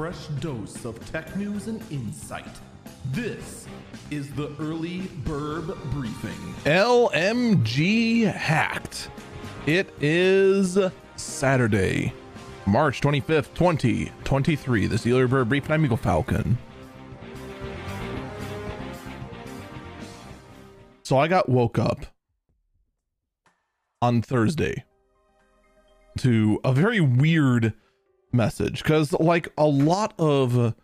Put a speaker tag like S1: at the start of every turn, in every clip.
S1: fresh dose of tech news and insight. This is the Early Birb Briefing.
S2: LMG hacked. It is Saturday, March 25th, 2023. This is the Early Birb Briefing. I'm Eagle Falcon. So I got woke up on Thursday to a very weird message because, like a lot of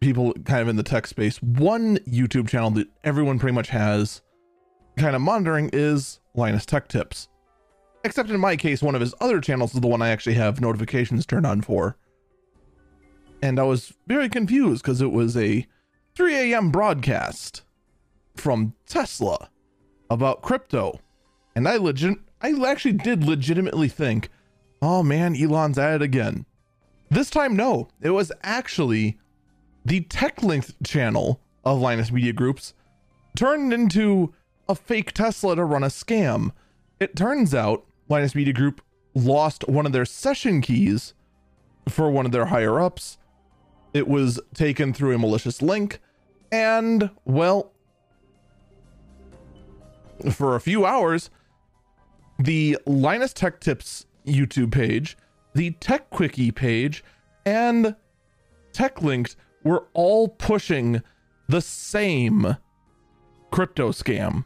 S2: people kind of in the tech space, one YouTube channel that everyone pretty much has kind of monitoring is Linus Tech Tips. Except in my case, one of his other channels is the one I actually have notifications turned on for. And I was very confused because it was a 3 a.m. broadcast from Tesla about crypto. And I legit I actually did legitimately think, oh man, Elon's at it again. This time, no. It was actually the TechLinked channel of Linus Media Groups turned into a fake Tesla to run a scam. It turns out Linus Media Group lost one of their session keys for one of their higher ups. It was taken through a malicious link, and well, for a few hours, the Linus Tech Tips YouTube page, the Techquickie page, and TechLinked were all pushing the same crypto scam.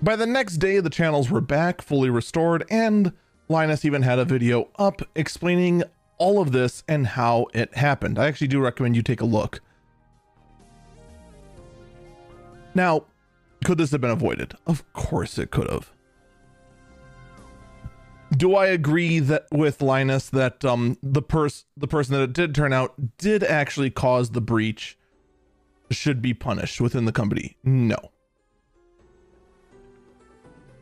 S2: By the next day, the channels were back, fully restored, and Linus even had a video up explaining all of this and how it happened. I actually do recommend you take a look. Now, could this have been avoided? Of course it could have. Do I agree that with Linus that um the pers the person that it did turn out did actually cause the breach should be punished within the company? No.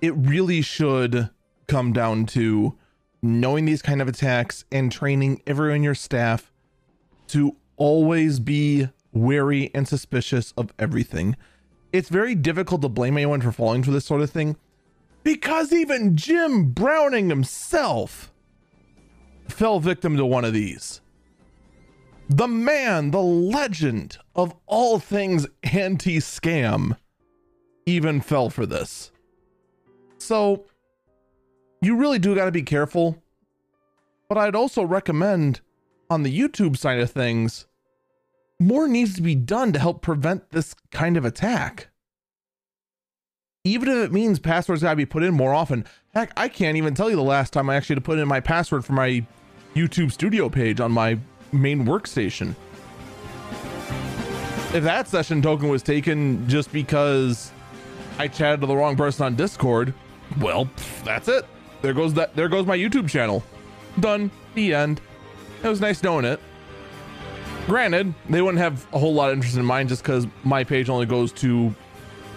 S2: It really should come down to knowing these kind of attacks and training everyone in your staff to always be wary and suspicious of everything it's very difficult to blame anyone for falling for this sort of thing because even Jim Browning himself fell victim to one of these. The man, the legend of all things anti scam, even fell for this. So, you really do got to be careful. But I'd also recommend on the YouTube side of things, more needs to be done to help prevent this kind of attack. Even if it means passwords got to be put in more often. Heck, I can't even tell you the last time I actually had to put in my password for my YouTube studio page on my main workstation. If that session token was taken just because I chatted to the wrong person on Discord, well, that's it. There goes that there goes my YouTube channel. Done. The end. It was nice knowing it. Granted, they wouldn't have a whole lot of interest in mine just because my page only goes to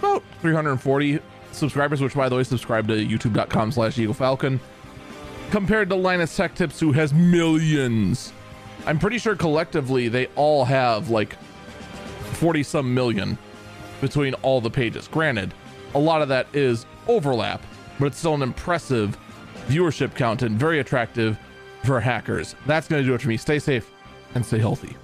S2: about 340 subscribers, which by the way, subscribe to youtube.com slash Eagle Falcon. Compared to Linus Tech Tips, who has millions. I'm pretty sure collectively they all have like 40 some million between all the pages. Granted, a lot of that is overlap, but it's still an impressive viewership count and very attractive for hackers. That's going to do it for me. Stay safe and stay healthy.